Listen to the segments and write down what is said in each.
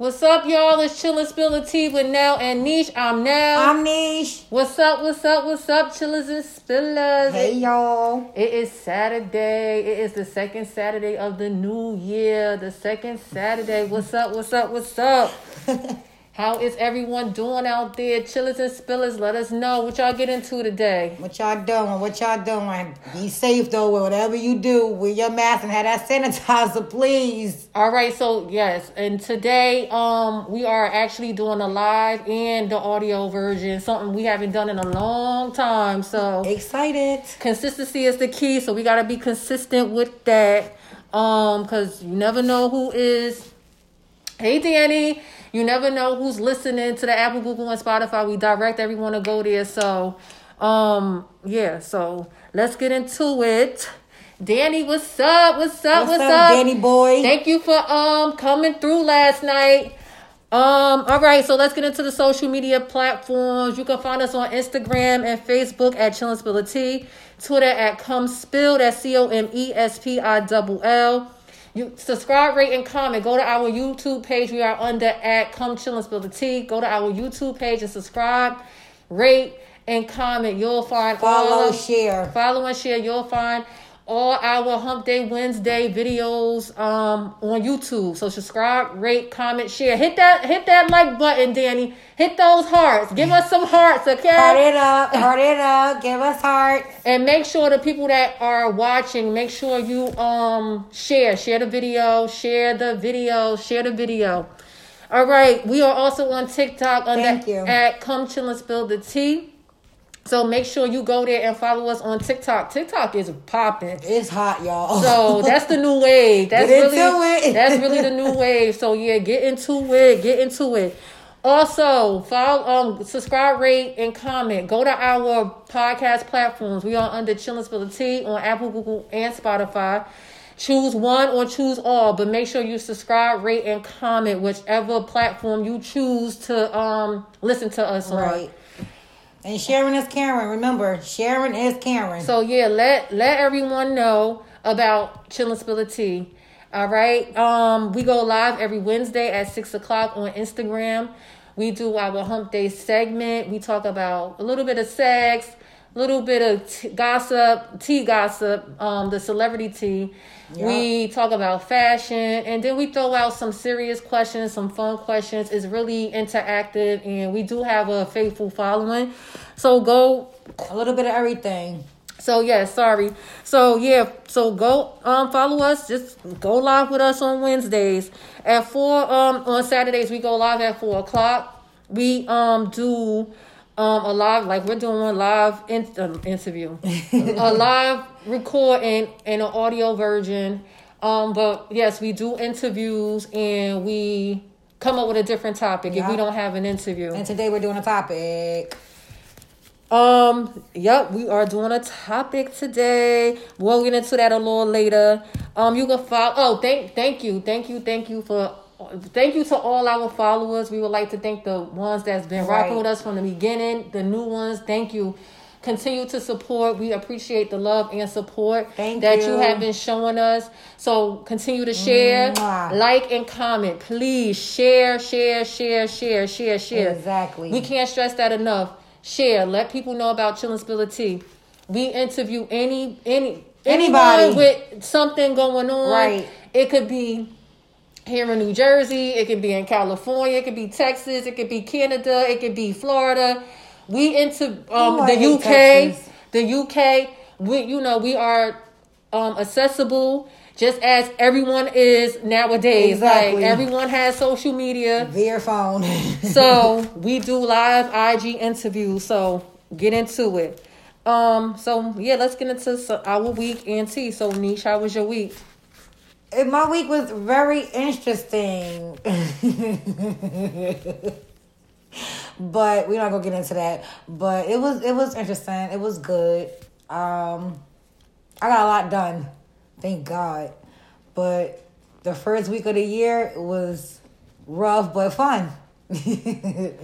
What's up, y'all? It's Chillin' Spilling Tea with Nell and Niche. I'm Nell. I'm Niche. What's up? What's up? What's up, chillers and spillers? Hey, y'all. It is Saturday. It is the second Saturday of the new year. The second Saturday. What's up? What's up? What's up? How is everyone doing out there? Chillers and spillers, let us know what y'all get into today. What y'all doing? What y'all doing? Be safe though. Whatever you do, wear your mask and have that sanitizer, please. All right, so yes, and today um we are actually doing a live and the audio version, something we haven't done in a long time. So Excited. consistency is the key, so we gotta be consistent with that. Um, cause you never know who is. Hey, Danny. You never know who's listening to the Apple, Google, and Spotify. We direct everyone to go there. So, um, yeah. So let's get into it. Danny, what's up? What's up? What's, up, Danny boy? Thank you for um coming through last night. Um, all right, so let's get into the social media platforms. You can find us on Instagram and Facebook at Chillin' Spill Twitter at Come Spill, that's C O M E S P I double L. You subscribe, rate, and comment. Go to our YouTube page. We are under at Come Chill and Spill the Tea. Go to our YouTube page and subscribe, rate, and comment. You'll find Follow, all share. follow and share. You'll find all our Hump Day Wednesday videos um on YouTube. So subscribe, rate, comment, share. Hit that hit that like button, Danny. Hit those hearts. Give us some hearts, okay? Heart it up. Heart it up. Give us heart. And make sure the people that are watching, make sure you um share, share the video, share the video, share the video. All right, we are also on TikTok under Thank you. at Come Chill and Spill the Tea. So make sure you go there and follow us on TikTok. TikTok is popping. It's hot, y'all. So that's the new wave. That's Get really that's really the new wave. So yeah, get into it. Get into it. Also, follow, um, subscribe, rate, and comment. Go to our podcast platforms. We are under Chillin' Spill the Tea on Apple, Google, and Spotify. Choose one or choose all, but make sure you subscribe, rate, and comment whichever platform you choose to um listen to us on. right. And Sharon is Karen. Remember, Sharon is Karen. So yeah, let let everyone know about Chillin' Spill Tea. All right. Um, we go live every Wednesday at six o'clock on Instagram. We do our Hump Day segment. We talk about a little bit of sex, little bit of t- gossip, tea gossip, um, the celebrity tea. We talk about fashion, and then we throw out some serious questions, some fun questions. It's really interactive, and we do have a faithful following. So go a little bit of everything. so yeah, sorry. So yeah, so go um follow us. Just go live with us on Wednesdays at four. Um on Saturdays we go live at four o'clock. We um do um a live like we're doing a live in, um, interview, a live recording and an audio version. Um, but yes, we do interviews and we come up with a different topic if we don't have an interview. And today we're doing a topic. Um, yep, we are doing a topic today. We'll get into that a little later. Um, you can follow. Oh, thank, thank you, thank you, thank you for, thank you to all our followers. We would like to thank the ones that's been rocking with us from the beginning. The new ones, thank you. Continue to support. We appreciate the love and support Thank that you. you have been showing us. So continue to share, Mwah. like, and comment. Please share, share, share, share, share, share. Exactly. We can't stress that enough. Share. Let people know about Chillin' Spill Tea. We interview any any Anybody. with something going on. Right. It could be here in New Jersey. It could be in California. It could be Texas. It could be Canada. It could be Florida. We into um, the UK. Texas. The UK. We you know we are um, accessible. Just as everyone is nowadays, Exactly. like everyone has social media. their phone. So we do live IG interviews. So get into it. Um. So yeah, let's get into our week and tea. So Niche, how was your week? And my week was very interesting. but we're not gonna get into that. But it was it was interesting. It was good. Um I got a lot done. Thank God. But the first week of the year was rough but fun.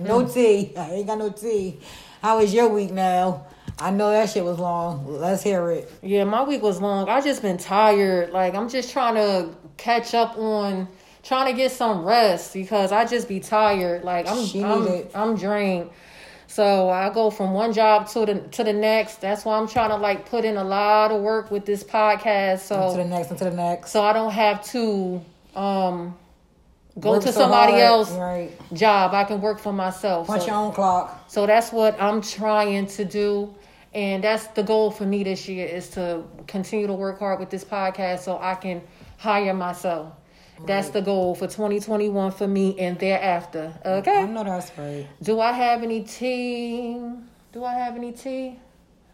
no tea. I ain't got no tea. How was your week now? I know that shit was long. Let's hear it. Yeah, my week was long. I just been tired. Like I'm just trying to catch up on trying to get some rest because I just be tired. Like I'm I'm. I'm drained. So I go from one job to the to the next. That's why I'm trying to like put in a lot of work with this podcast. So to the next and to the next. so I don't have to um go Work to so somebody hard, else Right. job. I can work for myself. Punch So- your own clock. so that's what I'm trying to do. And that's the goal for me this year is to continue to work hard with this podcast so I can hire myself. That's the goal for 2021 for me and thereafter. Okay. I know that's right. Do I have any tea? Do I have any tea?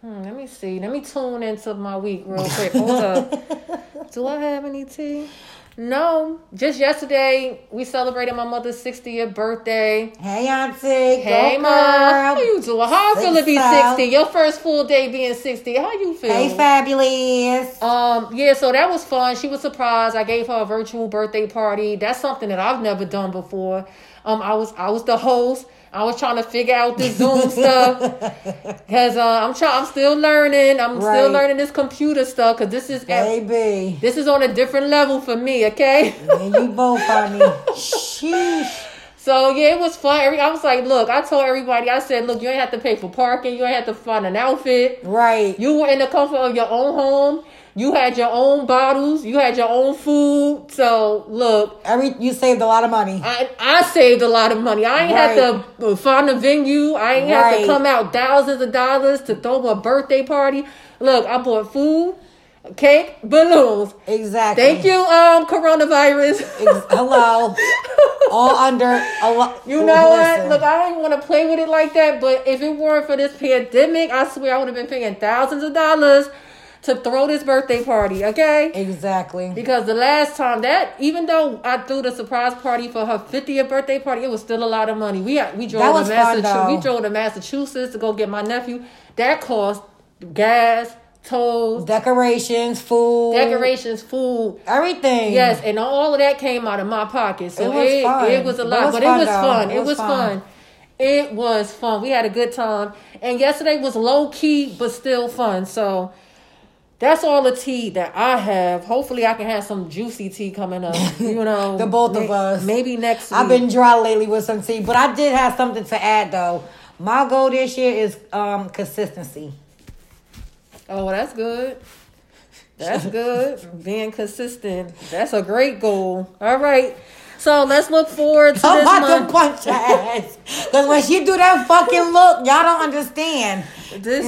Hmm, let me see. Let me tune into my week real quick. Hold up. Do I have any tea? No. Just yesterday, we celebrated my mother's 60th birthday. Hey, Auntie. Hey, ma. How you doing? How I feel to be 60? Your first full day being 60. How you feel? Hey, fabulous. Um, yeah, so that was fun. She was surprised. I gave her a virtual birthday party. That's something that I've never done before. Um, I was I was the host. I was trying to figure out this Zoom stuff because uh, I'm trying. I'm still learning. I'm Right. still learning this computer stuff because this is Baby. this is on a different level for me. Okay. And you both, honey. Sheesh. So yeah, it was fun. Every I was like, look, I told everybody, I said, look, you ain't have to pay for parking, you ain't have to find an outfit. Right. You were in the comfort of your own home. You had your own bottles. You had your own food. So look, Every you saved a lot of money. I I saved a lot of money. I ain't had to find a venue. I ain't had to come out thousands of dollars to throw a birthday party. Look, I bought food, cake, balloons. Exactly. Thank you, um, coronavirus. Ex- Hello. All under a lot. You know what? Look, I don't want to play with it like that, but if it weren't for this pandemic, I swear I would have been paying thousands of dollars to throw this birthday party, okay? Exactly. Because the last time that, even though I threw the surprise party for her 50th birthday party, it was still a lot of money. We we drove That to Massachusetts. We drove to Massachusetts to go get my nephew. That cost gas, tolls, Decorations, food, decorations, food. everything. Yes, and all of that came out of my pocket. So It was it, fun. it was a lot, but it was fun. It was fun. It was fun. We had a good time. And yesterday was low key, but still fun. So that's all the tea that I have. Hopefully, I can have some juicy tea coming up. You know, The both of us. Maybe next week. I've been dry lately with some tea, but I did have something to add though. My goal this year is um consistency. Oh, that's good. That's good. Being consistent. That's a great goal. All right. So let's look forward to I'm this about to punch her ass. Cause when she do that fucking look, y'all don't understand. This.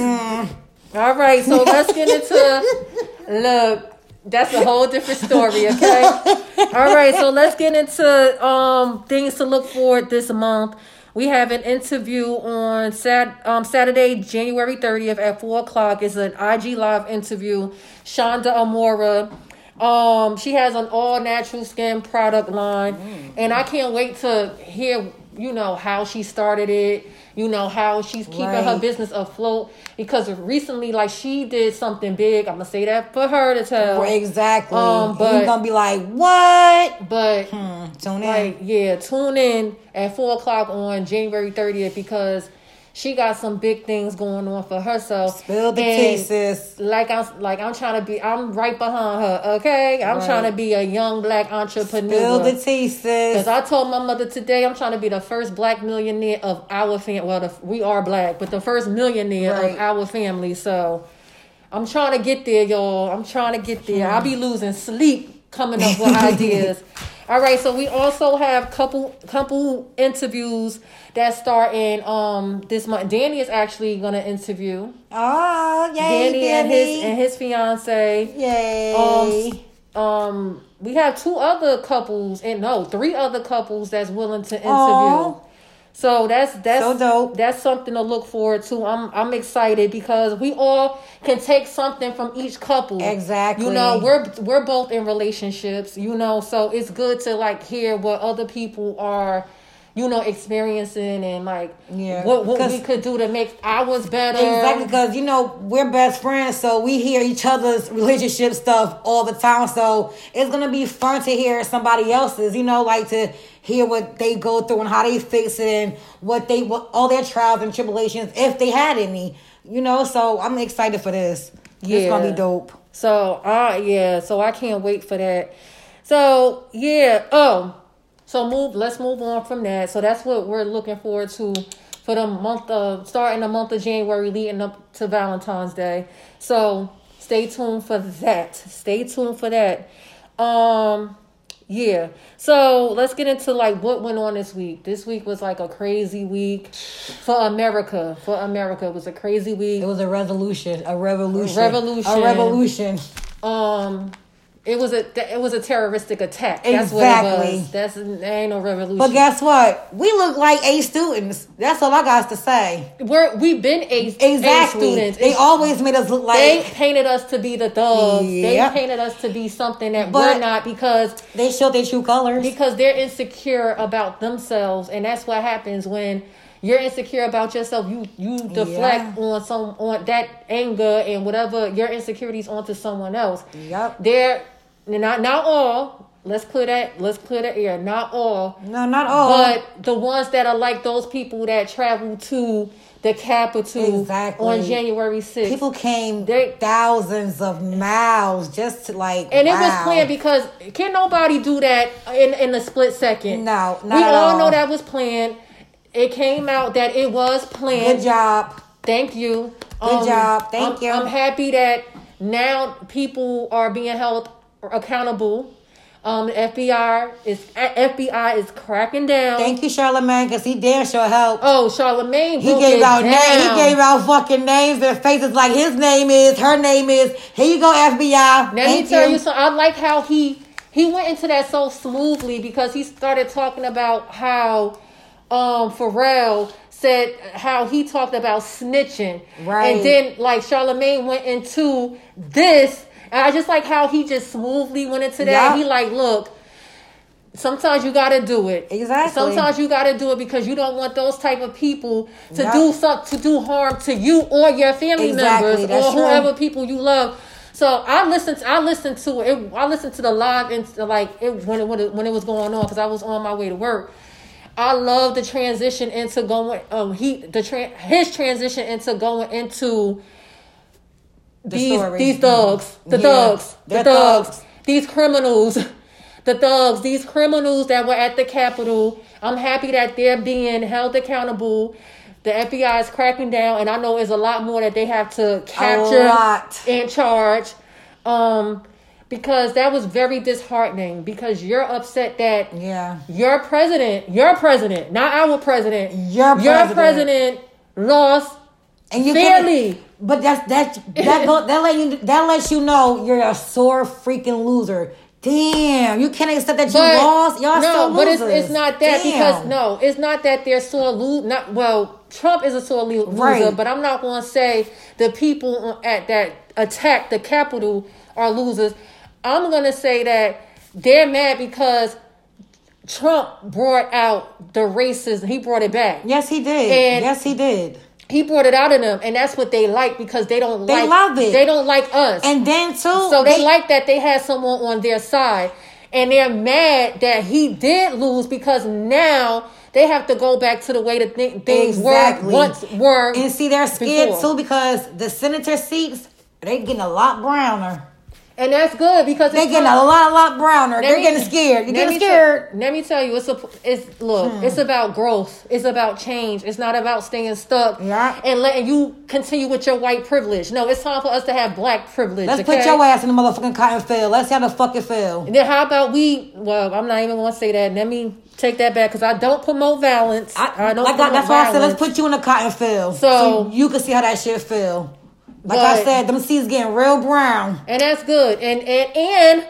All right, so let's get into look. That's a whole different story, okay? All right, so let's get into um things to look for this month. We have an interview on Sat um Saturday, January thirtieth at four o'clock. It's an IG live interview. Shonda Amora. Um, she has an all natural skin product line, and I can't wait to hear you know how she started it. You know how she's keeping her business afloat because recently, like she did something big. I'm gonna say that for her to tell. Exactly. Um, but- you gonna be like, what? But Hmm, tune in. like, yeah, tune in at four o'clock on January 30th because she got some big things going on for herself. Spill the tea, sis. Like I'm, like I'm trying to be. I'm right behind her. Okay, I'm Right. trying to be a young black entrepreneur. Spill the tea, Because. I told my mother today I'm trying to be the first black millionaire of our family. Well, the, we are black, but the first millionaire Right. of our family. So I'm trying to get there, y'all. I'm trying to get there. Hmm. I'll be losing sleep coming up with ideas. All right, so we also have couple couple interviews that start in um this month. Danny is actually gonna interview Oh, yay, Danny and his and his fiance. Yay. Um, um, we have two other couples, and no, three other couples that's willing to interview. Aw. So that's that's So dope. That's something to look forward to. I'm I'm excited because we all can take something from each couple. Exactly. You know, we're we're both in relationships. You know, so it's good to like hear what other people are. You know, experiencing and like Yeah, what what we could do to make ours better. Exactly, because you know we're best friends, so we hear each other's relationship stuff all the time. So it's gonna be fun to hear somebody else's. You know, like to hear what they go through and how they fix it and what they what all their trials and tribulations, if they had any. You know, so I'm excited for this. Yeah. It's gonna be dope. So, uh, yeah, so I can't wait for that. So yeah. Oh, so move. Let's move on from that. So that's what we're looking forward to for the month of starting the month of January, leading up to Valentine's Day. So stay tuned for that. Stay tuned for that. Um. Yeah. So let's get into like what went on this week. This week was like a crazy week for America. For America, it was a crazy week. It was a resolution, a revolution, revolution. a revolution. Um, it was a it was a terroristic attack. That's Exactly. what it was. That's there ain't no revolution. But guess what? We look like A students. That's all I got to say. We're we've been A, Exactly. A students. They It's- always made us look like they painted us to be the thugs. Yep. They painted us to be something that But- we're not because they showed their true colors. because they're insecure about themselves and that's what happens when you're insecure about yourself you you deflect on some on that anger and whatever your insecurities onto someone else Yep. they're not not all let's clear that let's clear the air not all No, not all. but the ones that are like those people that travel to the capital Exactly. on January 6th People came They- thousands of miles just to like. And it was planned because can nobody do that in in a split second? No, not we all all. know that was planned. It came out that it was planned. Good job. Thank you. Good um, job. Thank I'm- you. I'm happy that now people are being held accountable. Um, the FBI is FBI is cracking down. Thank you, Charlemagne, because he damn sure helped. oh, Charlemagne, He gave out down. names. He gave out fucking names and faces like his name is, her name is. Here you go, FBI. Now Let me Thank tell you something. I like how he he went into that so smoothly because he started talking about how um Pharrell said how he talked about snitching. Right. And then like Charlemagne went into this. And I just like how he just smoothly went into that. Yeah. He like, look, sometimes you gotta do it. Exactly. Sometimes you gotta do it because you don't want those type of people to Yeah. do something to do harm to you or your family Exactly, members that's or true. whoever people you love. So I listened. To, I listened to it. I listened to the live and like it when it when it, when it was going on because I was on my way to work. I love the transition into going. Um, he the tra- his transition into going into The these story. these thugs, the Yeah, thugs, the thugs. these criminals, the thugs, these criminals that were at the Capitol. I'm happy that they're being held accountable. The FBI is cracking down, and I know there's a lot more that they have to capture and charge. Um, because that was very disheartening. Because you're upset that Yeah. your president, your president, not our president, Your your president. president lost And you fairly. But that's that that go, that let you that lets you know you're a sore freaking loser. Damn, you can't accept that you But lost. Y'all no, but it's it's not that because no, it's not that they're sore lose. Not well, Trump is a sore lo- loser, Right. but I'm not going to say the people at that attack the Capitol are losers. I'm going to say that they're mad because Trump brought out the racism. He brought it back. Yes, he did. And- yes, he did. He brought it out of them, and that's what they like because they don't They like. love it. They don't like us. And then too, So they, like that they had someone on their side. And they're mad that he did lose because now they have to go back to the way that thi- things Exactly. were once were. and see they're scared before. too because the senator seats they're getting a lot browner. And that's good because They it's getting a lot, lot browner. let They're me- getting scared. You're getting scared. Hmm. let me tell you, it's a it's look, it's about growth. It's about change. It's not about staying stuck Yeah. and letting you continue with your white privilege. No, it's time for us to have black privilege. Let's okay? put your ass in the motherfucking cotton field. Let's see how the fuck it feel. And then how about we? Well, I'm not even going to say that. Let me take that back because I don't promote violence. I, don't. like I, that's why I said let's put you in the cotton field So- you can see how that shit feel. Like I said, them seeds getting real brown. and that's good. And and and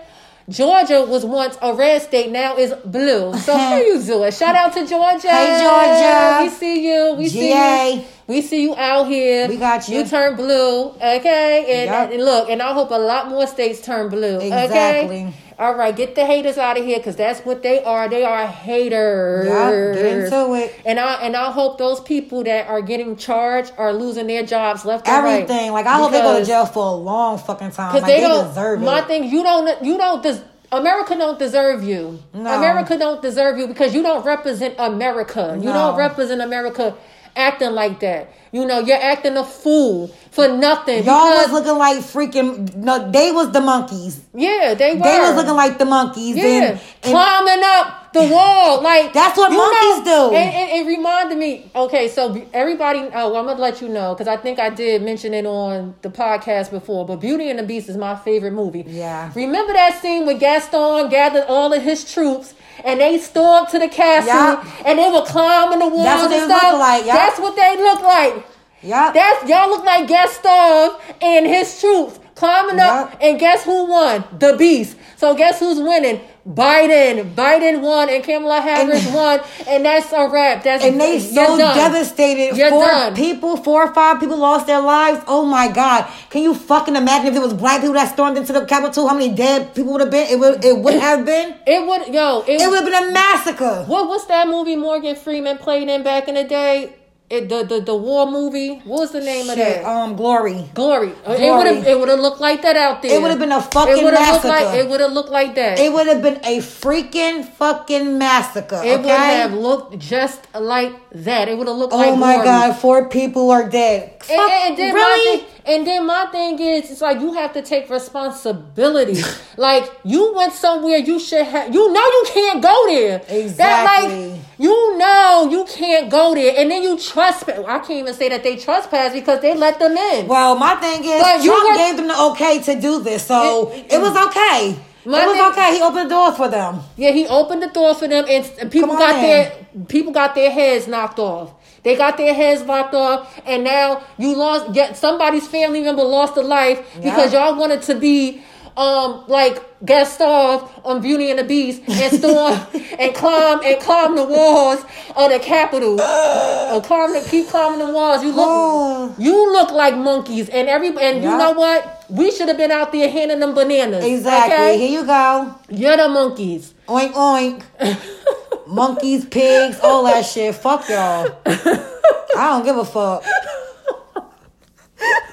Georgia was once a red state, now is blue. So how you doing? Shout out to Georgia. Hey, Georgia. We see you. We see GA. you. We see you out here. We got you. You turn blue, okay? And, Yup. and look, and I hope a lot more states turn blue. Exactly. Okay? All right, get the haters out of here because that's what they are. They are haters. Get into it. And I and I hope those people that are getting charged are losing their jobs left and right. Everything. Like I hope they go to jail for a long fucking time. because Like they, they, don't deserve my it. thing you don't you don't des- america don't deserve you No. america don't deserve you because you don't represent america you No. don't represent america acting like that. You know, you're acting a fool for nothing. Y'all was looking like freaking. No, they was the monkeys. yeah, they were. They was looking like the monkeys. Yeah, And, and climbing up the wall like That's what monkeys know, do. And, and it reminded me. Okay, so everybody. Oh, I'm gonna let you know because I think I did mention it on the podcast before. But Beauty and the Beast is my favorite movie. Yeah. Remember that scene where Gaston gathered all of his troops. And they stormed to the castle, Yeah. and they were climbing the walls That's what and they stuff. look like, yeah. That's what they look like. yeah, That's y'all look like Gaston and his troops climbing up, Yup. and guess who won? The Beast. So guess who's winning? Biden. Biden won, and Kamala Harris And- won, and that's a wrap. That's and they so done. devastated. You're four done. people, four or five people lost their lives. Oh my god! Can you fucking imagine if it was black people that stormed into the Capitol? How many dead people would have been? It would. It would have been. It would yo. It, It would have been a massacre. what was that movie Morgan Freeman played in back in the day? It, the, the the war movie. What was the name of that? um, glory. Glory. It Glory. would have it would have looked like that out there. It would have been a fucking It would have looked massacre. like it would have looked like that. It would have been a freaking fucking massacre. It okay? would have looked just like that. It would have looked like Oh my glory. god! Four people are dead. Fuck, and, and then really? And then my thing is, it's like you have to take responsibility. like you went somewhere you should have. You know you can't go there. That Exactly. like you know you can't go there, and then you trespass. I can't even say that they trespass because they let them in. Well, my thing is, But you Trump were- gave them the okay to do this, so It- it, was okay. My it was thing- okay. He opened the door for them. Yeah, he opened the door for them, and people got on. their people got their heads knocked off. They got their heads knocked off, and now you lost. Get somebody's family member lost a life because y'all wanted to be um like Gaston on Beauty and the Beast and storm and climb and climb the walls of the Capitol. Uh, climb the, keep climbing the walls. You look Oh. you look like monkeys, and every and you know what? We should have been out there handing them bananas. Exactly. Okay? Here you go. You're the monkeys. Oink oink. Monkeys, pigs, all that shit. Fuck y'all. I don't give a fuck.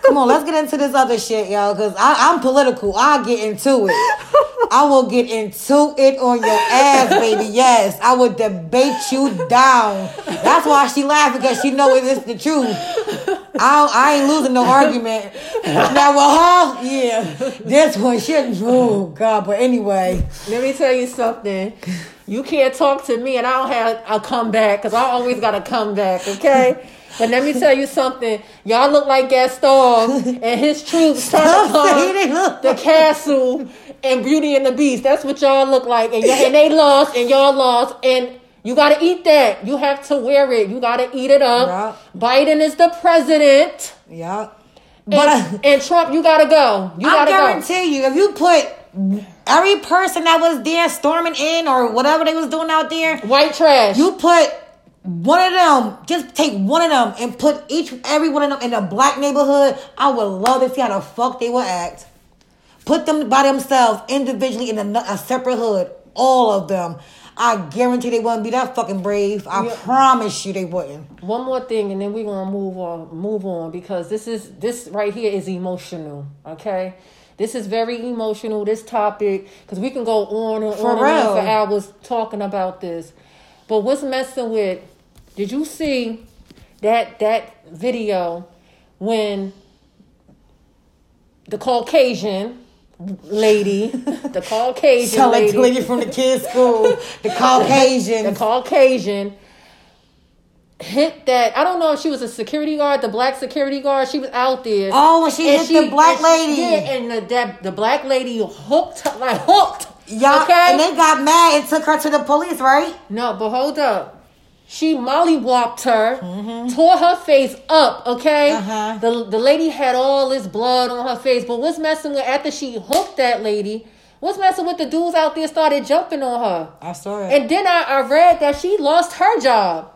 Come on, let's get into this other shit, y'all, because I'm political. I'll get into it. I will get into it on your ass, baby. Yes, I will debate you down. That's why she laughed because she know it is the truth. I, I ain't losing no argument. Now, well, huh? Yeah, this one shit. Oh God, but anyway, Let me tell you something. You can't talk to me and I don't have a comeback because I always got a comeback, okay? But let me tell you something. Y'all look like Gaston and his troops trying to Stop saying they climb look the castle and Beauty and the Beast. That's what y'all look like. And, y- and they lost and y'all lost. And you got to eat that. You have to wear it. You got to eat it up. Biden is the president. yeah. But And, and Trump, you got to go. You I to go. guarantee you, if you put every person that was there storming in or whatever they was doing out there, White trash. you put one of them, just take one of them and put each every one of them in a black neighborhood. I would love to see how the fuck they would act. Put them by themselves individually in a, a separate hood, all of them. I guarantee they wouldn't be that fucking brave. I Yeah. promise you they wouldn't. one more thing and then we're gonna move on move on because this is this right here is emotional okay this is very emotional this topic because we can go on and For on and on for hours talking about this but what's messing with did you see that that video when the caucasian lady the caucasian Sound like lady, the lady from the kids' school, the Caucasian, the Caucasian. Hit that. I don't know if she was a security guard, the black security guard. She was out there. Oh, when she And hit the black and she- lady. yeah, and the, that, the black lady hooked, her- like hooked. Yeah, okay. and they got mad and took her to the police, right? no, but hold up. She mollywopped her, Mm-hmm. tore her face up. Okay, Uh-huh. the the lady had all this blood on her face. But what's messing with after she hooked that lady? What's messing with the dudes out there started jumping on her? I saw it. And then I, I read that she lost her job.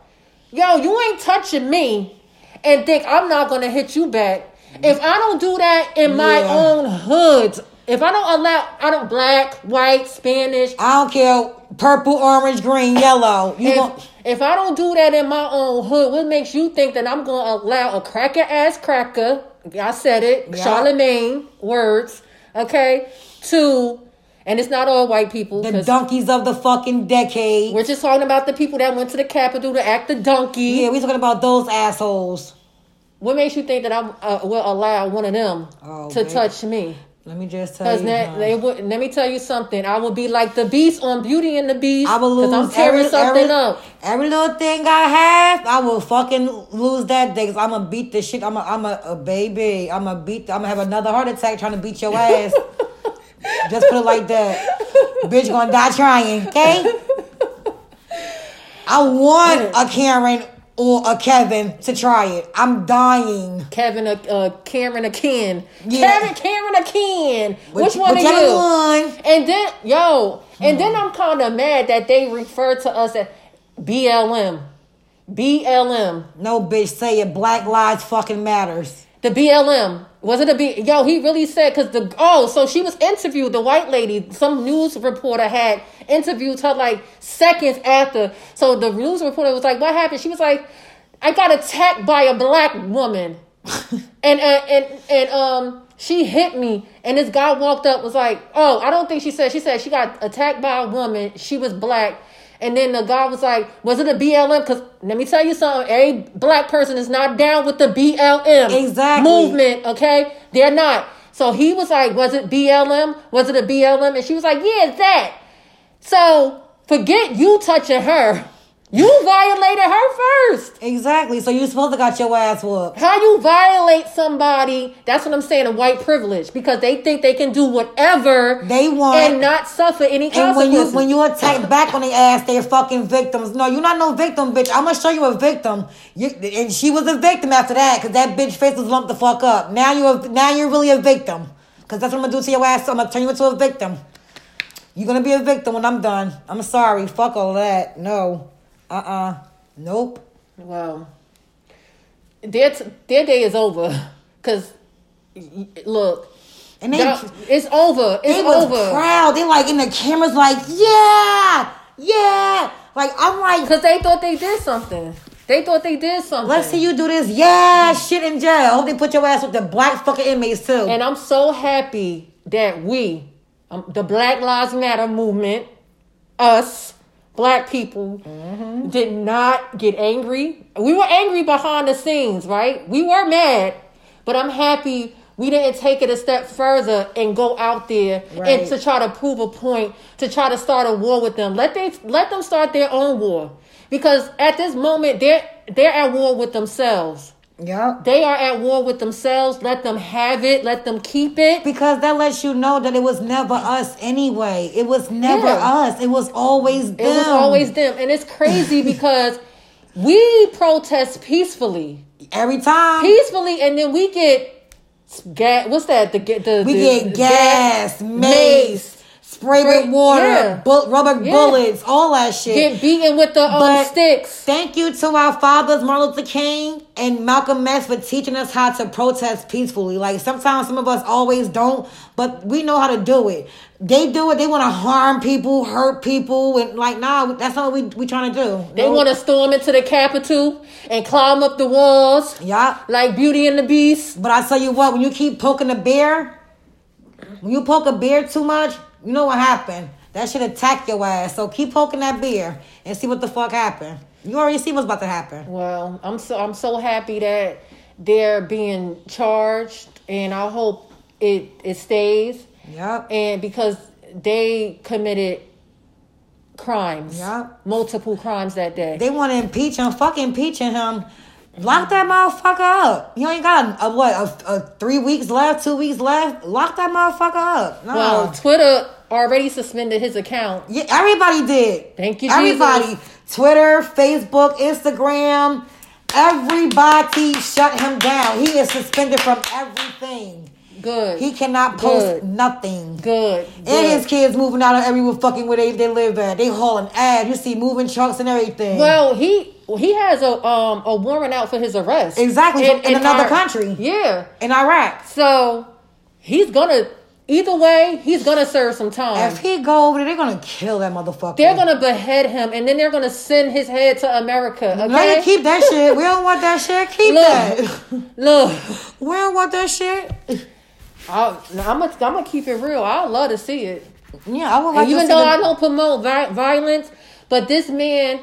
Yo, you ain't touching me and think I'm not gonna hit you back. If I don't do that in my own hoods, if I don't allow I don't black, white, Spanish, I don't care. Purple, orange, green, yellow. You if, if I don't do that in my own hood, what makes you think that I'm gonna allow a cracker ass cracker? I said it, Yeah. Charlemagne words, okay, to and it's not all white people. The donkeys of the fucking decade. We're just talking about the people that went to the Capitol to act the donkey. Yeah, we talking about those assholes. What makes you think that I uh, will allow one of them Oh, to baby. touch me? Let me just tell Because you. huh? they would. Let me tell you something. I will be like the Beast on Beauty and the Beast. I will lose I'm tearing every, something every, up. every little thing I have. I will fucking lose that day because I'm gonna beat this shit. I'm a, I'm a, a uh, baby. I'm gonna beat. I'm gonna have another heart attack trying to beat your ass. Just put it like that. Bitch gonna die trying. Okay. I want a Karen or a Kevin to try it. I'm dying. Kevin, a uh, Cameron, a Ken. Yeah. Kevin, Cameron, a Ken. Which Which- one are whichever you? one. And then, yo, and Hmm. then I'm kind of mad that they refer to us as BLM. BLM. No bitch, say it. Black lives fucking matters. The BLM. Was it a B? Yo, he really said, because the, oh, so she was interviewed, the white lady, some news reporter had interviewed her like seconds after. So the news reporter was like, what happened? She was like, I got attacked by a black woman. and, uh, and, and, um, she hit me and this guy walked up was like oh i don't think she said she said she got attacked by a woman she was black and then the guy was like was it a blm because let me tell you something every black person is not down with the blm Exactly. movement okay? They're not. So he was like was it blm was it a blm and she was like yeah it's that. So forget you touching her you violated her first Exactly. So you supposed to got your ass whooped. how you violate somebody, that's what I'm saying, a white privilege, because they think they can do whatever They want- and not suffer any And when consequences. you when you attack back on the ass, they're fucking victims. No, you're not no victim, bitch. I'm gonna show you a victim. You, and she was a victim after that, cause that bitch face was lumped the fuck up. Now you are now you're really a victim, cause that's what I'm gonna do to your ass. I'm gonna turn you into a victim. You're gonna be a victim when I'm done. I'm sorry. Fuck all that. No. Uh uh Nope. well, their, t- their day is over. Because, look, And they it's over. It's they over. proud. They like in the cameras, like yeah, yeah. Like I'm like, Because they thought they did something. They thought they did something. let's see you do this. Yeah, shit in jail. I hope they put your ass with the black fucking inmates too. And I'm so happy that we, um, the Black Lives Matter movement, us, black people, Mm-hmm. did not get angry. We were angry behind the scenes, right? We were mad, but I'm happy we didn't take it a step further and go out there Right. and to try to prove a point, to try to start a war with them. Let they let them start their own war. Because at this moment they're they're at war with themselves. Yep. They are at war with themselves. Let them have it. Let them keep it. Because that lets you know that it was never us anyway. It was never Yeah. us. It was always them. It was always them. And it's crazy because we protest peacefully. every time. Peacefully, and then we get gas. What's that? The get the we the- get gas, ga- mace, spray with water, yeah. bu- rubber Yeah. bullets, all that shit. Get beaten with the um, sticks. Thank you to our fathers, Martin Luther King and Malcolm X, for teaching us how to protest peacefully. Like sometimes some of us always don't, but we know how to do it. They do it. They want to harm people, hurt people, and like, nah, that's not what we we trying to do. They want to storm into the Capitol and climb up the walls yeah. like Beauty and the Beast. But I tell you what, when you keep poking a bear, when you poke a bear too much, you know what happened. That should attack your ass. So keep poking that bear and see what the fuck happened. You already see what's about to happen. Well, I'm so I'm so happy that they're being charged, and I hope it it stays. Yep. and because they committed crimes, Yeah. multiple crimes that day. They want to impeach him. Fuck impeaching him. Lock that motherfucker up. You ain't got a, a what? A, a three weeks left, two weeks left. Lock that motherfucker up. No. well, Twitter already suspended his account. yeah, everybody did. Thank you, Everybody. Jesus. Twitter, Facebook, Instagram. Everybody shut him down. He is suspended from everything. Good. He cannot post Good. nothing. good. And good. his kids moving out of every fucking where they, they live at. They hauling ass. You see moving trucks and everything. well, he he has a um a warrant out for his arrest. Exactly, from- in another our- country. Yeah. in Iraq. So he's gonna either way, he's gonna serve some time. If he go over there, they're gonna kill that motherfucker. they're gonna behead him and then they're gonna send his head to America. Okay. Keep that shit. We don't want that shit. Keep Look. that. Look. We don't want that shit. I, I'm gonna I'm gonna keep it real. I love to see it. Yeah, I would like even though the- I don't promote vi- violence, but this man,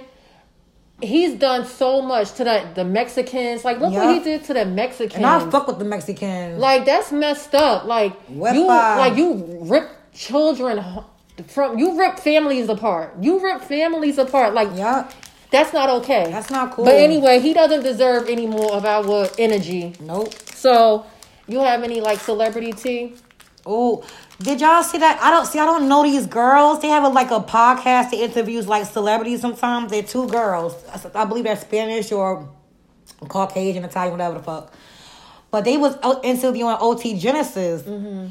he's done so much to the the Mexicans. Like, look Yeah. what he did to the Mexicans. and I fuck with the Mexicans. like that's messed up. Like Wepa. you, like you rip children from you rip families apart. You rip families apart. Like yeah, that's not okay. That's not cool. But anyway, he doesn't deserve any more of our energy. nope. So, you have any like celebrity tea? Oh, did y'all see that? I don't see. I don't know these girls. They have a, like a podcast that interviews like celebrities. Sometimes they're two girls. I- I believe they're Spanish or Caucasian, Italian, whatever the fuck. But they was out interviewing OT Genasis, mm-hmm.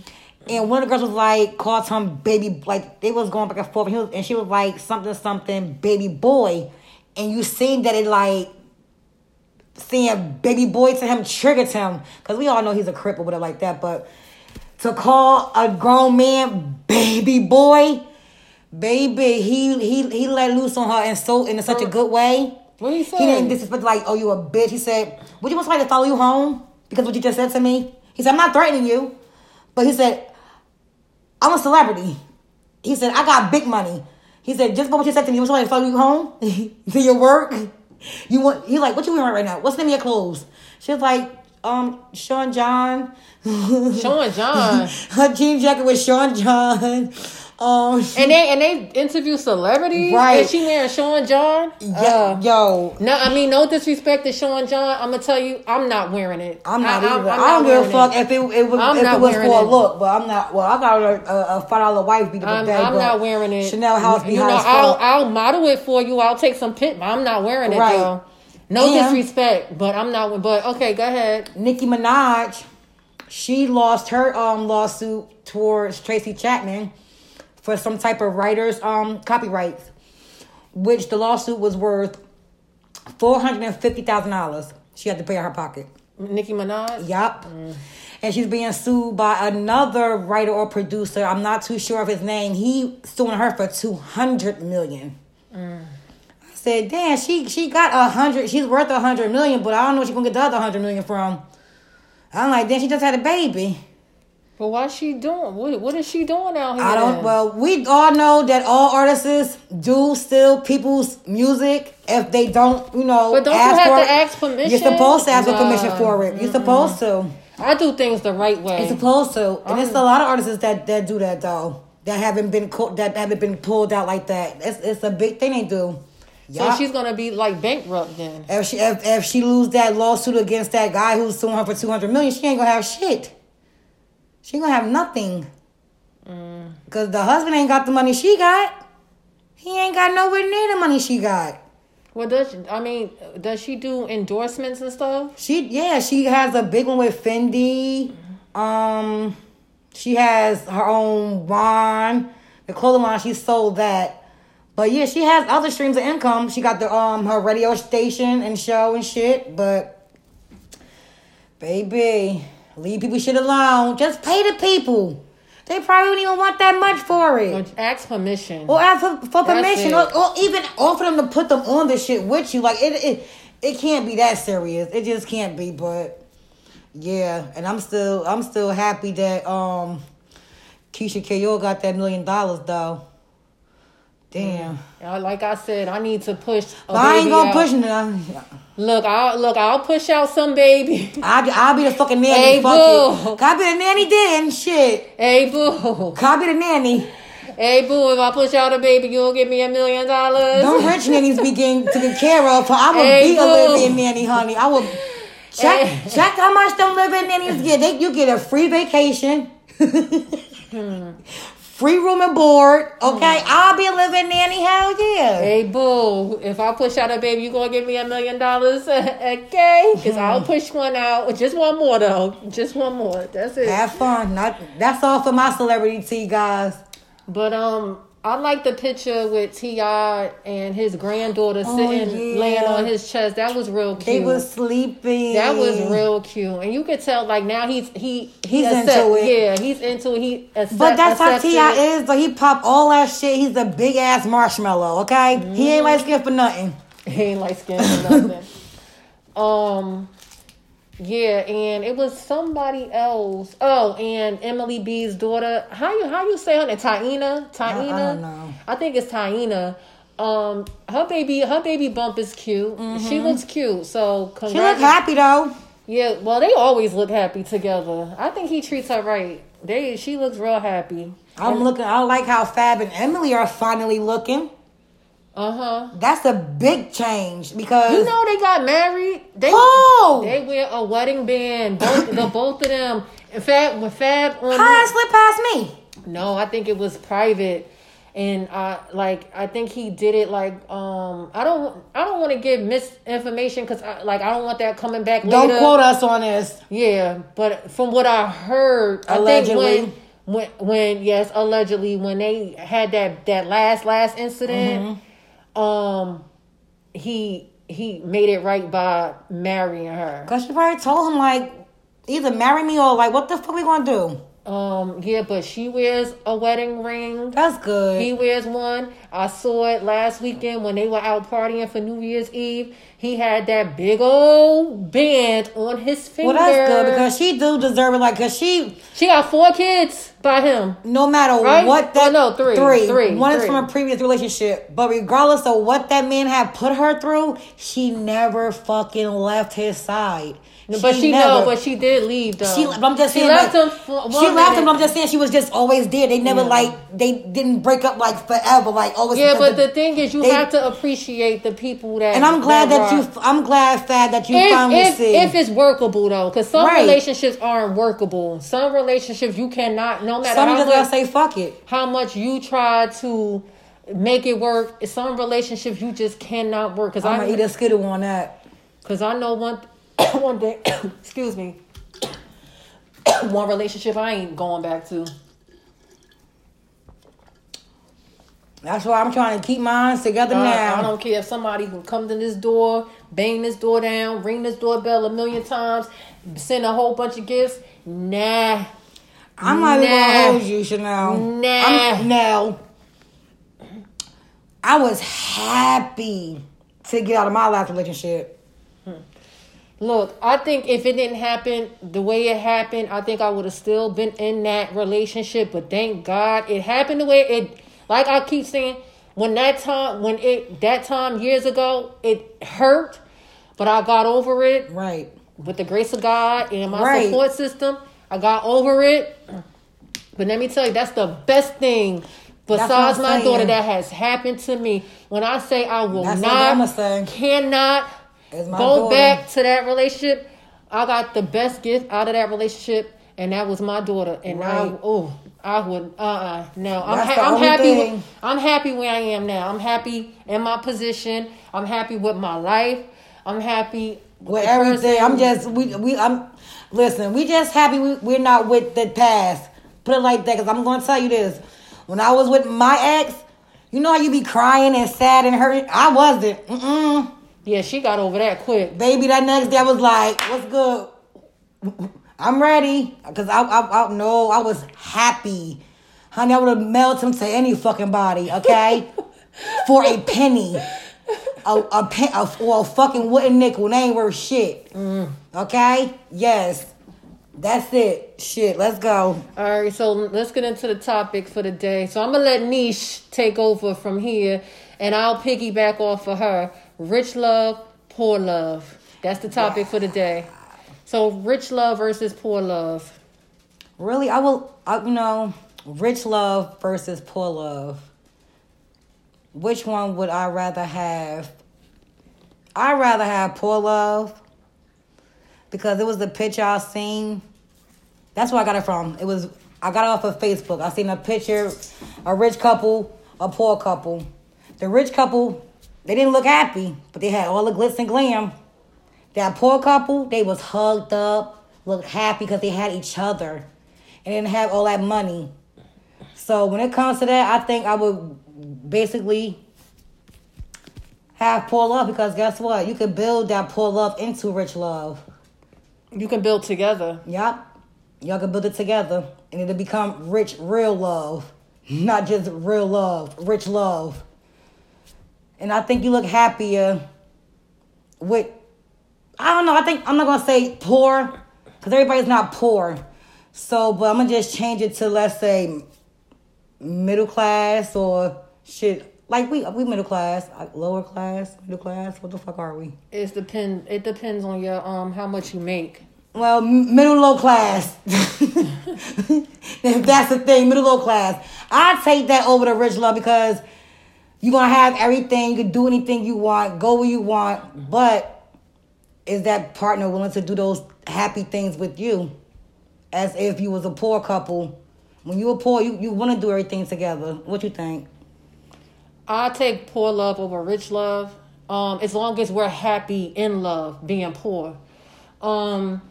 and one of the girls was like called him baby. Like they was going back and forth, and, he was, and she was like something something baby boy, and you seen that it like saying baby boy to him triggered him because we all know he's a crip or whatever like that. But to call a grown man baby boy, baby, he he he let loose on her and so in such a good way. What he say? He didn't disrespect like, oh, you a bitch. He said, would you want somebody to follow you home because what you just said to me? He said, I'm not threatening you, but he said, I'm a celebrity. He said, I got big money. He said, just for what you said to me, you want somebody to follow you home to your work? You want? He's like, what you wearing right now? What's the name of your clothes? She was like, um, Sean John. Sean John. Her jean jacket with Sean John. Um, And they and they interview celebrities. Right. And she wearing Sean John. yeah, Uh, yo, no, I mean no disrespect to Sean John. I'm gonna tell you, I'm not wearing it. I'm not I, either. I, I'm don't give a fuck it. if it, it was I'm if it was for a look, but I'm not. Well, I got a, a, a five dollar wife beater I'm, today, I'm not wearing it. Chanel house You behind know, I'll. I'll model it for you. I'll take some pic. I'm not wearing it Right. though. No And- disrespect, but I'm not. But okay, go ahead. Nicki Minaj, she lost her um lawsuit towards Tracy Chapman for some type of writer's um copyrights, which the lawsuit was worth four hundred and fifty thousand dollars. She had to pay out her pocket. Nicki Minaj. Yup. And she's being sued by another writer or producer. I'm not too sure of his name. He suing her for two hundred million. I said, damn, she she got a hundred. She's worth a hundred million, but I don't know where she's gonna get the other hundred million from. I'm like, then she just had a baby. But what's she doing? What What is she doing out here? I don't. Well, we all know that all artists do steal people's music if they don't, you know. But don't you have to it. ask permission? You're supposed to ask for permission for it. You're supposed to. I do things the right way. You're supposed to, and it's a lot of artists that that do that though. That haven't been co- that haven't been pulled out like that. It's it's a big thing they do. So she's gonna be like bankrupt then. If she if, if she lose that lawsuit against that guy who's suing her for two hundred million, she ain't gonna have shit. She gonna have nothing. Mm. Cause the husband ain't got the money she got. He ain't got nowhere near the money she got. Well, does she, I mean does she do endorsements and stuff? She yeah, she has a big one with Fendi. Um, she has her own wine, the clothing line. She sold that, but yeah, she has other streams of income. She got the um her radio station and show and shit. But baby, leave people shit alone. Just pay the people. They probably don't even want that much for it. Or ask permission. Or ask for, for permission, or, or even offer them to put them on the shit with you. Like it, it, it can't be that serious. It just can't be. But yeah, and I'm still, I'm still happy that um, Keisha Ko got that million dollars though. Damn, Uh, like I said, I need to push. A I ain't gonna out. push none. Look, I'll look. I'll push out some baby. I'll, be- I'll be the fucking nanny. Hey, fuck boo. it. Can I be the nanny then? Shit. hey boo, Can I be the nanny? hey boo. If I push out a baby, you'll give me a million dollars. Them rich nannies be getting taken care of. For I will Hey, be a boo. living nanny, honey. I will check Hey. check how much them living nannies get. They you get a free vacation. Free room and board, okay? I'll be living nanny. Hell yeah! Hey boo, if I push out a baby, you gonna give me a million dollars, okay? Because I'll push one out. Just one more though. Just one more. That's it. Have fun. Not that's all for my celebrity tea, guys. But um, I like the picture with T.I. and his granddaughter sitting, Oh, yeah. laying on his chest. That was real cute. They was sleeping. That was real cute, and you could tell like now he's he he He's accept- into it. Yeah, he's into it. He accept, But that's how T.I. is. Though he pop all that shit. He's a big ass marshmallow. Okay, he ain't like skin for nothing. He ain't like skin for nothing. um, Yeah, and it was somebody else. Oh, and Emily B's daughter. How you how you say her name? Taina. Taina. I don't know. I think it's Taina. Um, her baby, her baby bump is cute. She looks cute. So Mm-hmm. She congrats. look happy though. Yeah, well, they always look happy together. I think he treats her right. They, she looks real happy. I'm looking. I like how Fab and Emily are finally looking. Uh huh. That's a big change because You know they got married. They Oh! they wear a wedding band. Both the both of them. In fact, when Fab on how that slip past me. no, I think it was private, and I like I think he did it like um I don't I don't want to give misinformation because I, like I don't want that coming back Don't later. quote us on this. Yeah, but from what I heard, I Allegedly. think when when when yes, allegedly when they had that that last last incident, um, he he made it right by marrying her. Cause she probably told him like, either marry me or like, what the fuck we gonna do? Um, yeah, but she wears a wedding ring. That's good. He wears one. I saw it last weekend when they were out partying for New Year's Eve. He had that big old band on his finger. well, that's good because she do deserve it. Like, cause she, she got four kids by him. no matter Right? what that, Oh, no, three. three, Three. one is from a previous relationship, but regardless of what that man had put her through, she never fucking left his side. But she never- know, but she did leave though. She, but I'm just she saying, left like, him. For she left him. I'm just saying she was just always there. They never Yeah. like they didn't break up like forever. Like always. Yeah, but the thing is, you they- have to appreciate the people that. And I'm glad that, rock. you. I'm glad, Fad, that you If, finally if, see. if it's workable though, because some Right. relationships aren't workable. Some relationships you cannot, no matter Some how much, say fuck it. how much you try to make it work. Some relationships you just cannot work. Because I'm I, gonna eat a skittle on that. because I know one, one day, excuse me, one relationship I ain't going back to. That's why I'm trying to keep mine together I, now. I don't care if somebody can come to this door, bang this door down, ring this doorbell a million times, send a whole bunch of gifts. Nah. I'm not even gonna hold you, Chanel. Nah. I'm, no. I was happy to get out of my last relationship. Hmm. Look, I think if it didn't happen the way it happened, I think I would have still been in that relationship. But thank God it happened the way it. Like I keep saying, when that time, when it that time years ago, it hurt, but I got over it Right. with the grace of God and my Right. support system. I got over it. But let me tell you, that's the best thing besides my I'm daughter that has happened to me. When I say I will That's not, cannot go daughter. back to that relationship, I got the best gift out of that relationship, and that was my daughter. And I, oh, I would, uh, uh no, I'm, ha- I'm happy. thing. With, I'm happy where I am now. I'm happy in my position. I'm happy with my life. I'm happy with everything. person- I'm just we we I'm listen. We just happy we, we're not with the past. Put it like that, because I'm going to tell you this. When I was with my ex, you know how you be crying and sad and hurting. I wasn't. Mm-mm. Yeah, she got over that quick. Baby, that next day I was like, "What's good? I'm ready." Because I, I, I no, I was happy, honey. I would have mailed him to any fucking body, okay, for a penny. A, a pen, a, or a fucking wooden nickel. They ain't worth shit. Mm. Okay? Yes. That's it. Shit, let's go. All right, so let's get into the topic for the day. So I'm gonna let Niche take over from here, and I'll piggyback off of her. Rich love, poor love. That's the topic for the day. So rich love versus poor love. Really, I will, I, you know, rich love versus poor love. Which one would I rather have? I'd rather have poor love because it was the picture I seen. That's where I got it from. It was I got it off of Facebook. I seen a picture, a rich couple, a poor couple. The rich couple, they didn't look happy, but they had all the glitz and glam. That poor couple, they was hugged up, looked happy because they had each other, and didn't have all that money. So when it comes to that, I think I would basically have poor love because guess what? You can build that poor love into rich love. You can build together. Yep. Y'all can build it together and it'll become rich, real love. Not just real love, rich love. And I think you look happier with, I don't know. I think I'm not gonna say poor because everybody's not poor. So, but I'm gonna just change it to let's say middle class or shit. Like we we middle class, lower class, middle class. What the fuck are we? It depend. It depends on your um how much you make. Well, middle low class. if that's the thing, middle low class. I take that over the rich love because you're gonna have everything. You can do anything you want, go where you want. But is that partner willing to do those happy things with you? As if you was a poor couple. When you were poor, you, you want to do everything together. What you think? I take poor love over rich love. Um, as long as we're happy in love, being poor. Um,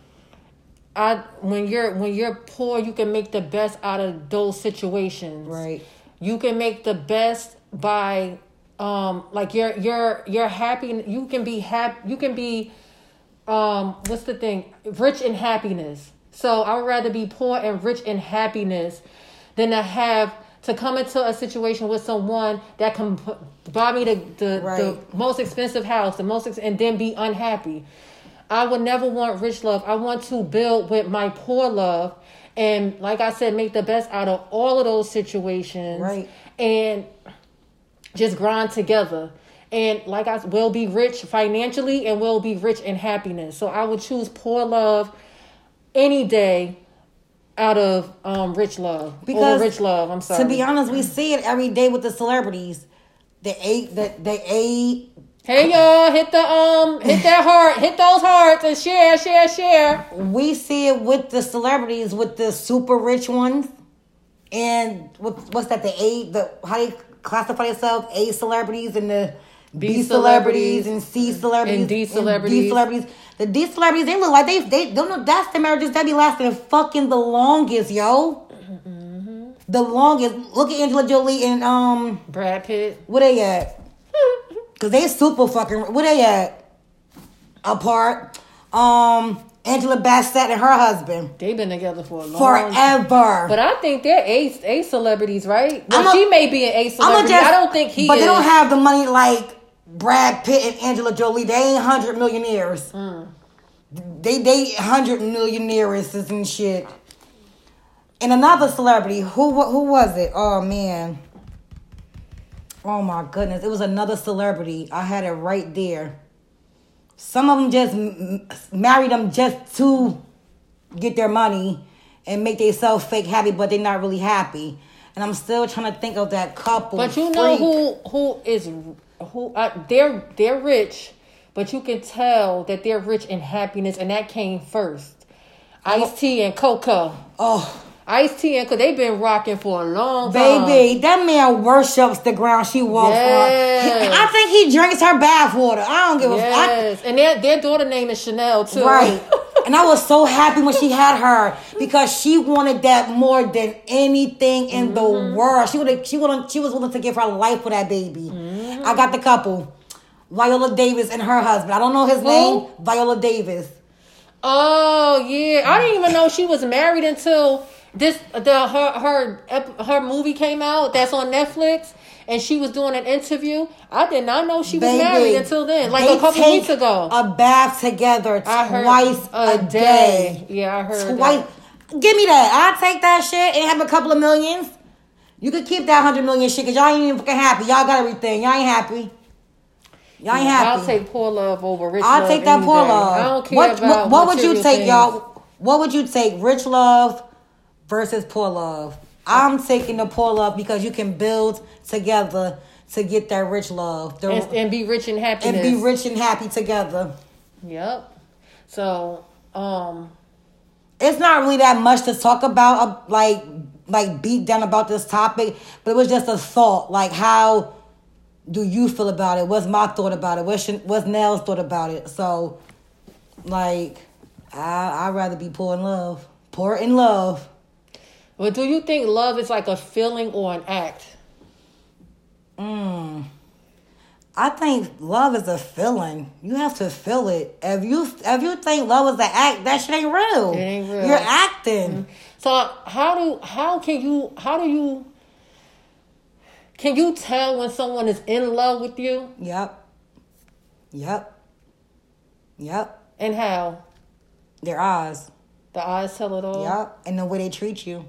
I when you're when you're poor, you can make the best out of those situations. Right. You can make the best by um like you're you're you're happy. You can be happy. You can be um what's the thing? Rich in happiness. So I would rather be poor and rich in happiness than to have to come into a situation with someone that can buy me the the, Right. the most expensive house, the most ex- and then be unhappy. I would never want rich love. I want to build with my poor love and like I said make the best out of all of those situations. Right. And just grind together. And like I will be rich financially and will be rich in happiness. So I would choose poor love any day out of um rich love. Because rich love. I'm sorry. To be honest, we see it every day with the celebrities. They ate that they ate Hey y'all, hit the um hit that heart, hit those hearts and share, share, share. we see it with the celebrities, with the super rich ones, and what, what's that? The A, the how they classify yourself A celebrities and the B, B celebrities celebrities and C celebrities and D D celebrities. celebrities. The D celebrities, they look like they they don't know. That's the marriages that be lasting fucking the longest, yo. The longest. Look at Angela Jolie and um, Brad Pitt. where they at? Cause they super fucking. Where they at? Apart. Um, Angela Bassett and her husband They've been together for a long time. forever. But I think they're A A celebrities, right? Well, a- she may be an A celebrity. I don't think he But is. they don't have the money like Brad Pitt and Angela Jolie. They ain't hundred millionaires. Mm. They they hundred millionaires and shit. And another celebrity, who who was it? Oh man. Oh my goodness, it was another celebrity. I had it right there. Some of them just married them just to get their money and make themselves fake happy, but they're not really happy. And I'm still trying to think of that couple. But you know who who is who uh, they're they're rich, but you can tell that they're rich in happiness, and that came first. Ice T and Coco. Oh, Ice T and Coco, they've been rocking for a long time. baby, that man worships the ground she walks Yes. on. I think he drinks her bath water. I don't give a fuck. Yes, and their their daughter name is Chanel too. Right. and I was so happy when she had her because she wanted that more than anything in the mm-hmm. world. She would she would she was willing to give her life for that baby. Mm-hmm. I got the couple. Viola Davis and her husband. I don't know his name. Viola Davis. Oh yeah, I didn't even know she was married until this the her her her movie came out that's on Netflix, and she was doing an interview. I did not know she was Baby, married until then, like a couple weeks ago. A bath together twice a, day. Yeah, I heard Twice. that. Give me that. I'll take that shit and have a couple of millions. You could keep that hundred million shit because y'all ain't even fucking happy. Y'all got everything. Y'all ain't happy. Y'all ain't happy. I'll take poor love over rich I'll love. take that poor day. love. I don't care what, about what, what would you take, things. y'all? What would you take? Rich love versus poor love. I'm taking the poor love because you can build together to get that rich love. The- And, and be rich in happiness. and be rich and happy together. Yep. So, um, It's not really that much to talk about, uh, like like beat down about this topic, but it was just a thought. Like, how do you feel about it? What's my thought about it? What's what's Nell's thought about it? So, like, I I'd rather be poor in love. Poor in love. But do you think love is like a feeling or an act? Mm. I think love is a feeling. You have to feel it. If you if you think love is an act, that shit ain't real. It ain't real. You're acting. So how do how can you how do you can you tell when someone is in love with you Yep. Yep. Yep. And how? Their eyes. The eyes tell it all. Yep. And the way they treat you.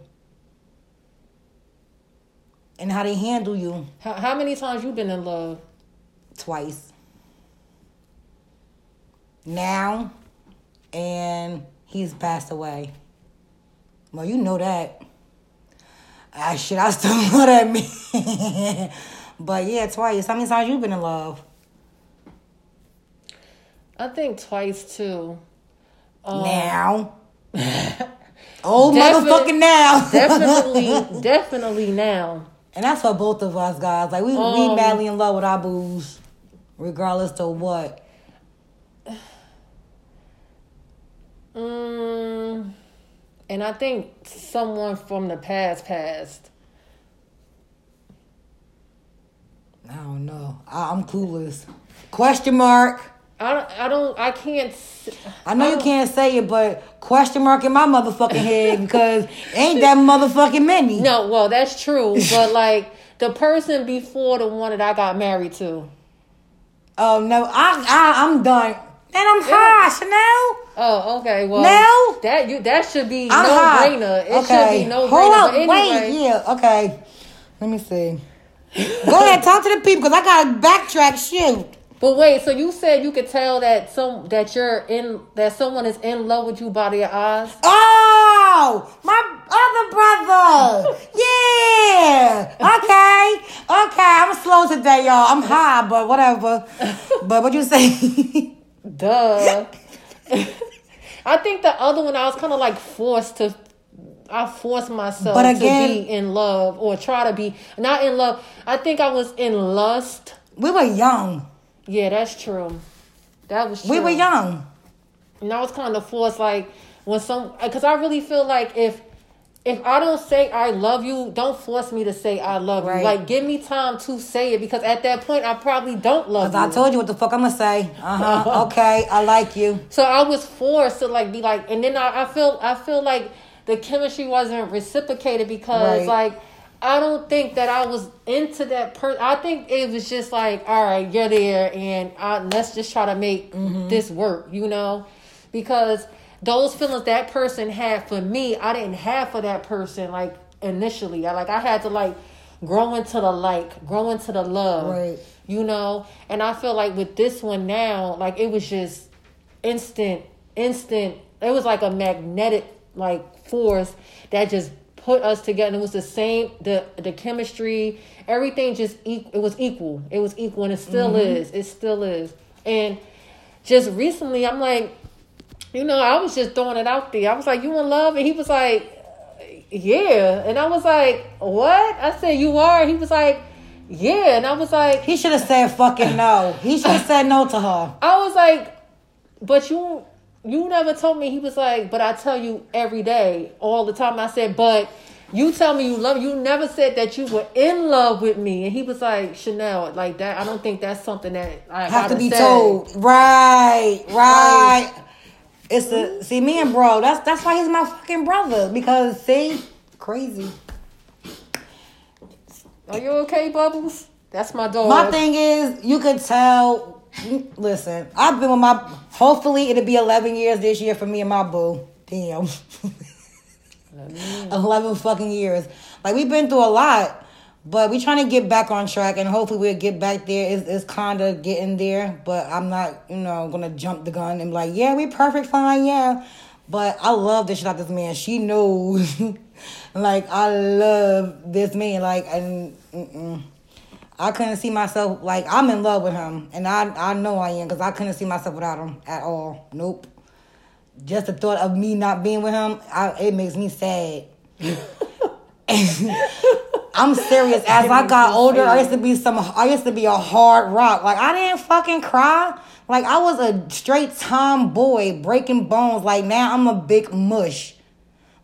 And how they handle you How, how many times you been in love? twice. Now and he's passed away. Well, you know that. I should I still know that man. but yeah, twice. How many times you been in love? I think twice too. Um, now. oh motherfucking now. definitely, definitely now. And that's for both of us, guys. Like we we Um, madly in love with our booze, regardless to what. Mm, and I think someone from the past passed. I don't know. I, I'm clueless. Question mark. I don't, I don't, I can't. I know you can't say it, but question mark in my motherfucking head because ain't that motherfucking many. No, well, that's true, but like the person before the one that I got married to. Oh no, I, I I'm done. And I'm high, Chanel. Oh, okay. Well, No. that you that should be I'm no high. brainer. It okay. should be no Hold brainer. up, anyway, wait, yeah, okay. Let me see. Go ahead, talk to the people because I gotta backtrack. Shoot. But wait. So you said you could tell that some that you're in that someone is in love with you by their eyes. Oh, my other brother. Yeah. Okay. Okay. I'm slow today, y'all. I'm high, but whatever. But what you say? Duh. I think the other one I was kind of like forced to. I forced myself But again- to be in love or try to be not in love. I think I was in lust. we were young. Yeah, that's true. That was true. We were young. And I was kind of forced, like when some, because I really feel like if if I don't say I love you, don't force me to say I love Right. you. Like give me time to say it because at that point I probably don't love you. I told you what the fuck I'm gonna say. Uh huh. okay. I like you. so I was forced to like be like, and then I, I feel I feel like the chemistry wasn't reciprocated because Right. like. I don't think that I was into that person. I think it was just like, all right, you're there, and I, let's just try to make Mm-hmm. this work, you know, because those feelings that person had for me, I didn't have for that person like initially. I like I had to like grow into the like, grow into the love, Right. you know. And I feel like with this one now, like it was just instant, instant. It was like a magnetic like force that just put us together. It was the same, the the chemistry, everything just e- it was equal. It was equal, and it still mm-hmm. is. It still is. And just recently, I'm like, you know, I was just throwing it out there. I was like, "You in love?" And he was like, "Yeah." And I was like, "What?" I said, "You are." He was like, "Yeah." And I was like, He should have said fucking no. He should have said no to her. I was like, but you you never told me. He was like, but I tell you every day, all the time. I said, but you tell me you love. You never said that you were in love with me. And he was like, Chanel, like that. I don't think that's something that I Have to be say. told. Right. Right. It's a see me and bro. That's that's why he's my fucking brother. Because see, crazy. Are you okay, Bubbles? That's my dog. My thing is, you could tell. Listen, I've been with my. Hopefully, it'll be eleven years this year for me and my boo. Damn, eleven fucking years. Like we've been through a lot, but we're trying to get back on track, and hopefully we'll get back there. It's, it's kind of getting there, but I'm not, you know, gonna jump the gun and be like, yeah, we perfect, fine, yeah. But I love this shit out this man. She knows, like I love this man, like and. Mm-mm. I couldn't see myself like I'm in love with him, and I I know I am because I couldn't see myself without him at all. Nope. Just the thought of me not being with him, I, it makes me sad. I'm serious. As I got older, I used to be some. I used to be a hard rock. Like I didn't fucking cry. Like I was a straight tomboy, breaking bones. Like now I'm a big mush.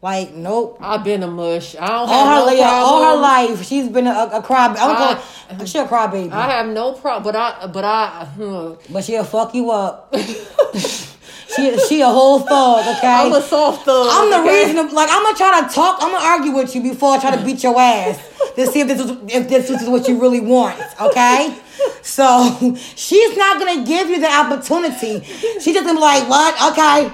Like nope. I've been a mush. I don't All have her, no yeah, all her life, she's been a, a cry. I'm I- going, she a crybaby. I have no problem, but I, but I, hmm. But she'll fuck you up. she she a whole thug, okay? I'm a soft thug. I'm the okay? reason. Like I'm gonna try to talk. I'm gonna argue with you before I try to beat your ass to see if this is if this is what you really want. Okay? So she's not gonna give you the opportunity. She's just gonna be like, what? Okay.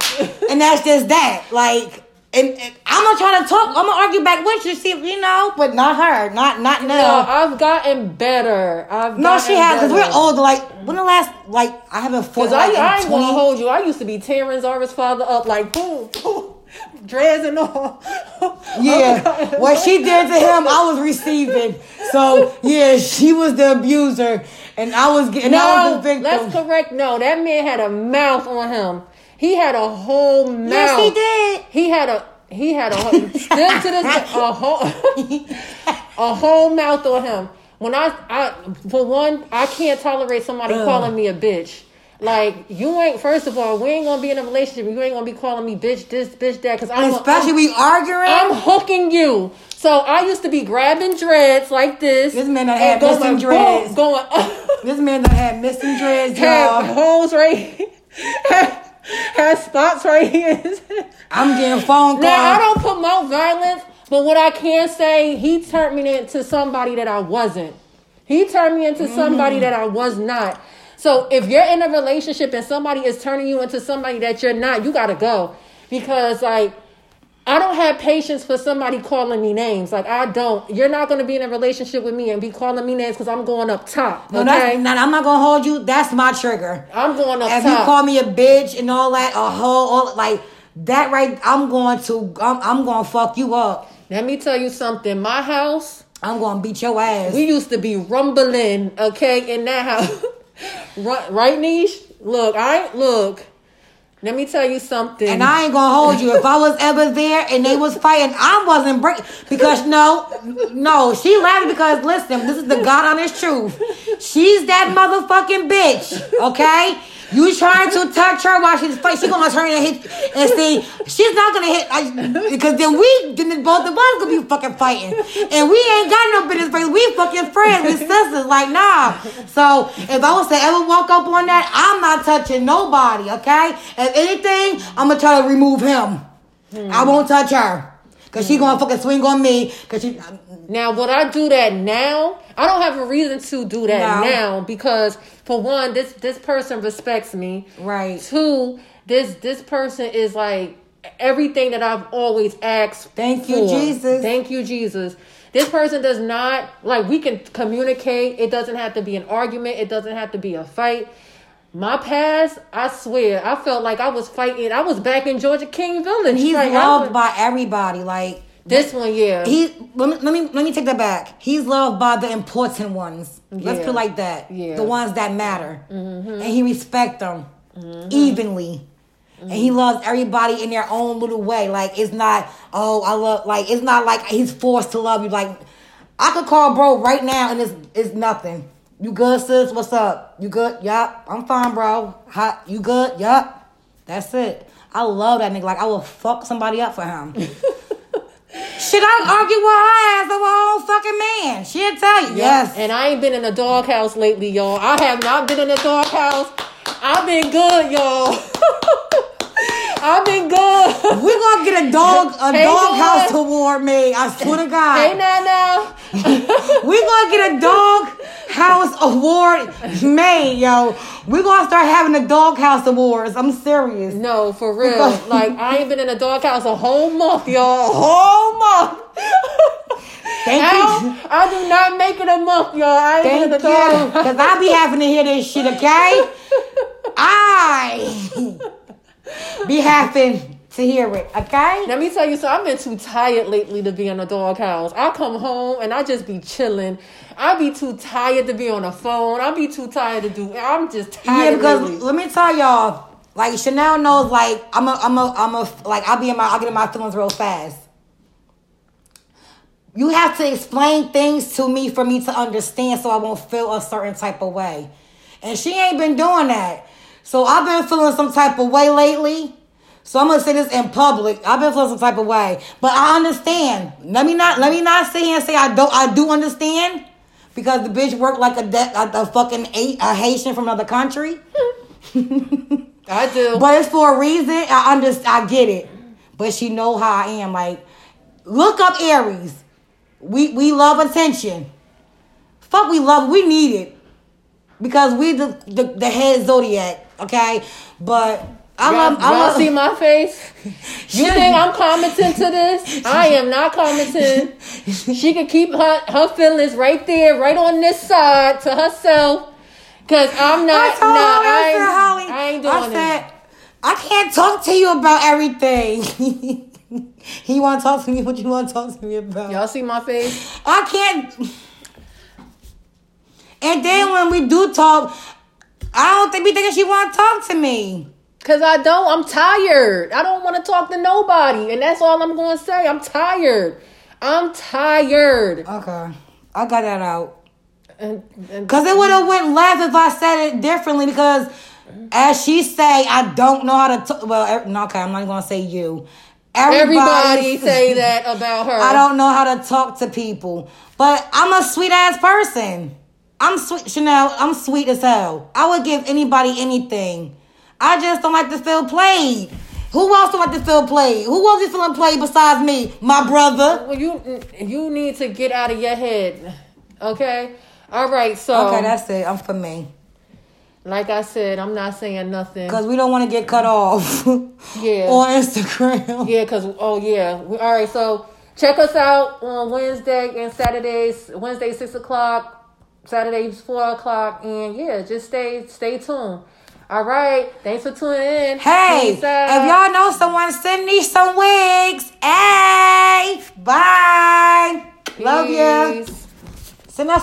And that's just that. Like, and, and I'm not trying to talk. I'm gonna argue back with you, see, if you know, but not her, not not No, now. I've gotten better. I've No, she has because we're older. Like when the last, like I haven't fought Cause I, like, I in ain't gonna hold you. I used to be tearing Zara's father up like boom, boom, dreads and all. Yeah, what she did to him, I was receiving. So yeah, she was the abuser, and I was getting. I was the victim. let's correct. No, that man had a mouth on him. He had a whole mouth. Yes, he did. He had a he had a whole- still to this a whole a whole mouth on him. When I I for one, I can't tolerate somebody Ugh. calling me a bitch. Like you ain't. First of all, we ain't gonna be in a relationship. You ain't gonna be calling me bitch this, bitch that. Cause I'm Especially I'm, we arguing. I'm hooking you. So I used to be grabbing dreads like this. This man and had going, missing boom, dreads. Going. this man done had missing dreads, had y'all. holes right had spots right here. I'm getting phone calls. now I don't promote violence, but what I can say, he turned me into somebody that I wasn't. He turned me into somebody that I was not. So if you're in a relationship and somebody is turning you into somebody that you're not, you gotta go. Because like I don't have patience for somebody calling me names. Like I don't. You're not gonna be in a relationship with me and be calling me names because I'm going up top. No, Okay, that's, now, I'm not gonna hold you. That's my trigger. I'm going up top. If top. you call me a bitch and all that, a hoe, all, like that, right? I'm going to. I'm, I'm going to fuck you up. Let me tell you something. My house, I'm going to beat your ass. we used to be rumbling, okay, in that house. right, right, Niche? Look, I look. Let me tell you something. And I ain't gonna hold you. If I was ever there and they was fighting, I wasn't break because no, no, she laughed because listen, this is the God honest truth. She's that motherfucking bitch, okay? You trying to touch her while she's fighting? She gonna turn and hit and see. She's not gonna hit I, because then we, then both of us gonna be fucking fighting, and we ain't got no business fighting. We fucking friends, we sisters. Like nah. So if I was to ever walk up on that, I'm not touching nobody. Okay. If anything, I'm gonna try to remove him. I won't touch her. Cause she gonna fucking swing on me. Cause she, um, now, would I do that now? I don't have a reason to do that No. now because, for one, this this person respects me. Right. Two, this this person is like everything that I've always asked. Thank you. Jesus. Thank you, Jesus. This person does not like we can communicate. It doesn't have to be an argument. It doesn't have to be a fight. My past, I swear, I felt like I was fighting. I was back in Georgia King Village. he's Like, loved was- by everybody. Like this one, yeah. he let me, let me let me take that back. He's loved by the important ones. Let's put it like that. Yeah. Mm-hmm. The ones that matter. And he respect them evenly. And he loves everybody in their own little way. Like it's not, oh, I love like it's not like he's forced to love you. Like I could call bro right now and it's it's nothing. You good, sis? What's up? You good? Yup. I'm fine, bro. Hot. You good? Yup. That's it. I love that nigga. Like I will fuck somebody up for him. Should I argue with her as a own fucking man? She'll tell you. Yes. And I ain't been in a doghouse lately, y'all. I have not been in a doghouse. I've been good, y'all. I've been good. We're gonna get a dog a Hey, dog house award made. I swear to God. hey, now, now. We're gonna get a dog house award made, yo. We're gonna start having the dog house awards. I'm serious. No, for real. Like, I ain't been in a doghouse a whole month, y'all. A whole month. Thank you. I do not make it a month, y'all. I ain't Thank in you. a doghouse. Cause I be having to hear this shit, okay? I be happy to hear it, okay? Let me tell you, so I've been too tired lately to be in a doghouse. I come home and I just be chilling. I be too tired to be on the phone. I be too tired to do. I'm just Yeah, tired. because lately. let me tell y'all, like Chanel knows, like I'm a, I'm a, I'm a, like I'll be in my, I'll get in my feelings real fast. You have to explain things to me for me to understand, so I won't feel a certain type of way. And she ain't been doing that, so I've been feeling some type of way lately. So I'm gonna say this in public. I've been feeling some type of way, but I understand. Let me not, let me not sit here and say I don't, I do understand. Because the bitch worked like a, de- a, a fucking a, a Haitian from another country. I do. But it's for a reason. I understand. I get it. But she know how I am. Like, look up Aries. We we love attention. Fuck, we love. We need it. Because we the the, the head zodiac, okay? But I'm Y'all, I'm, I'm y'all see my face? You think I'm commenting to this? I am not commenting. She can keep her, her feelings right there, right on this side to herself. Cause I'm I not. told nah, I, I, said, ain't, Holly, I ain't doing I it. I can't talk to you about everything. he want to talk to me? What you want to talk to me about? Y'all see my face? I can't. And then when we do talk, I don't think we thinking she want to talk to me. Cause I don't. I'm tired. I don't want to talk to nobody, and that's all I'm going to say. I'm tired. I'm tired. Okay, I got that out. And, and Cause it would have went left if I said it differently. Because as she say, I don't know how to. talk. well, er- no, okay, I'm not gonna say you. everybody say that about her. I don't know how to talk to people, but I'm a sweet ass person. I'm sweet, Chanel. I'm sweet as hell. I would give anybody anything. I just don't like to feel played. Who else don't like to feel played? Who else is feeling played besides me? My brother. Well, you you need to get out of your head. Okay. All right. So, Okay, that's it. I'm for me. like I said, I'm not saying nothing. Cause we don't want to get cut off Yeah. on Instagram. Yeah, cause oh yeah. All right, so check us out on Wednesday and Saturdays. Wednesday six o'clock, Saturdays four o'clock, and yeah, just stay stay tuned. All right, thanks for tuning in. Hey, if y'all know someone, send me some wigs. Hey, bye. Love you. Send us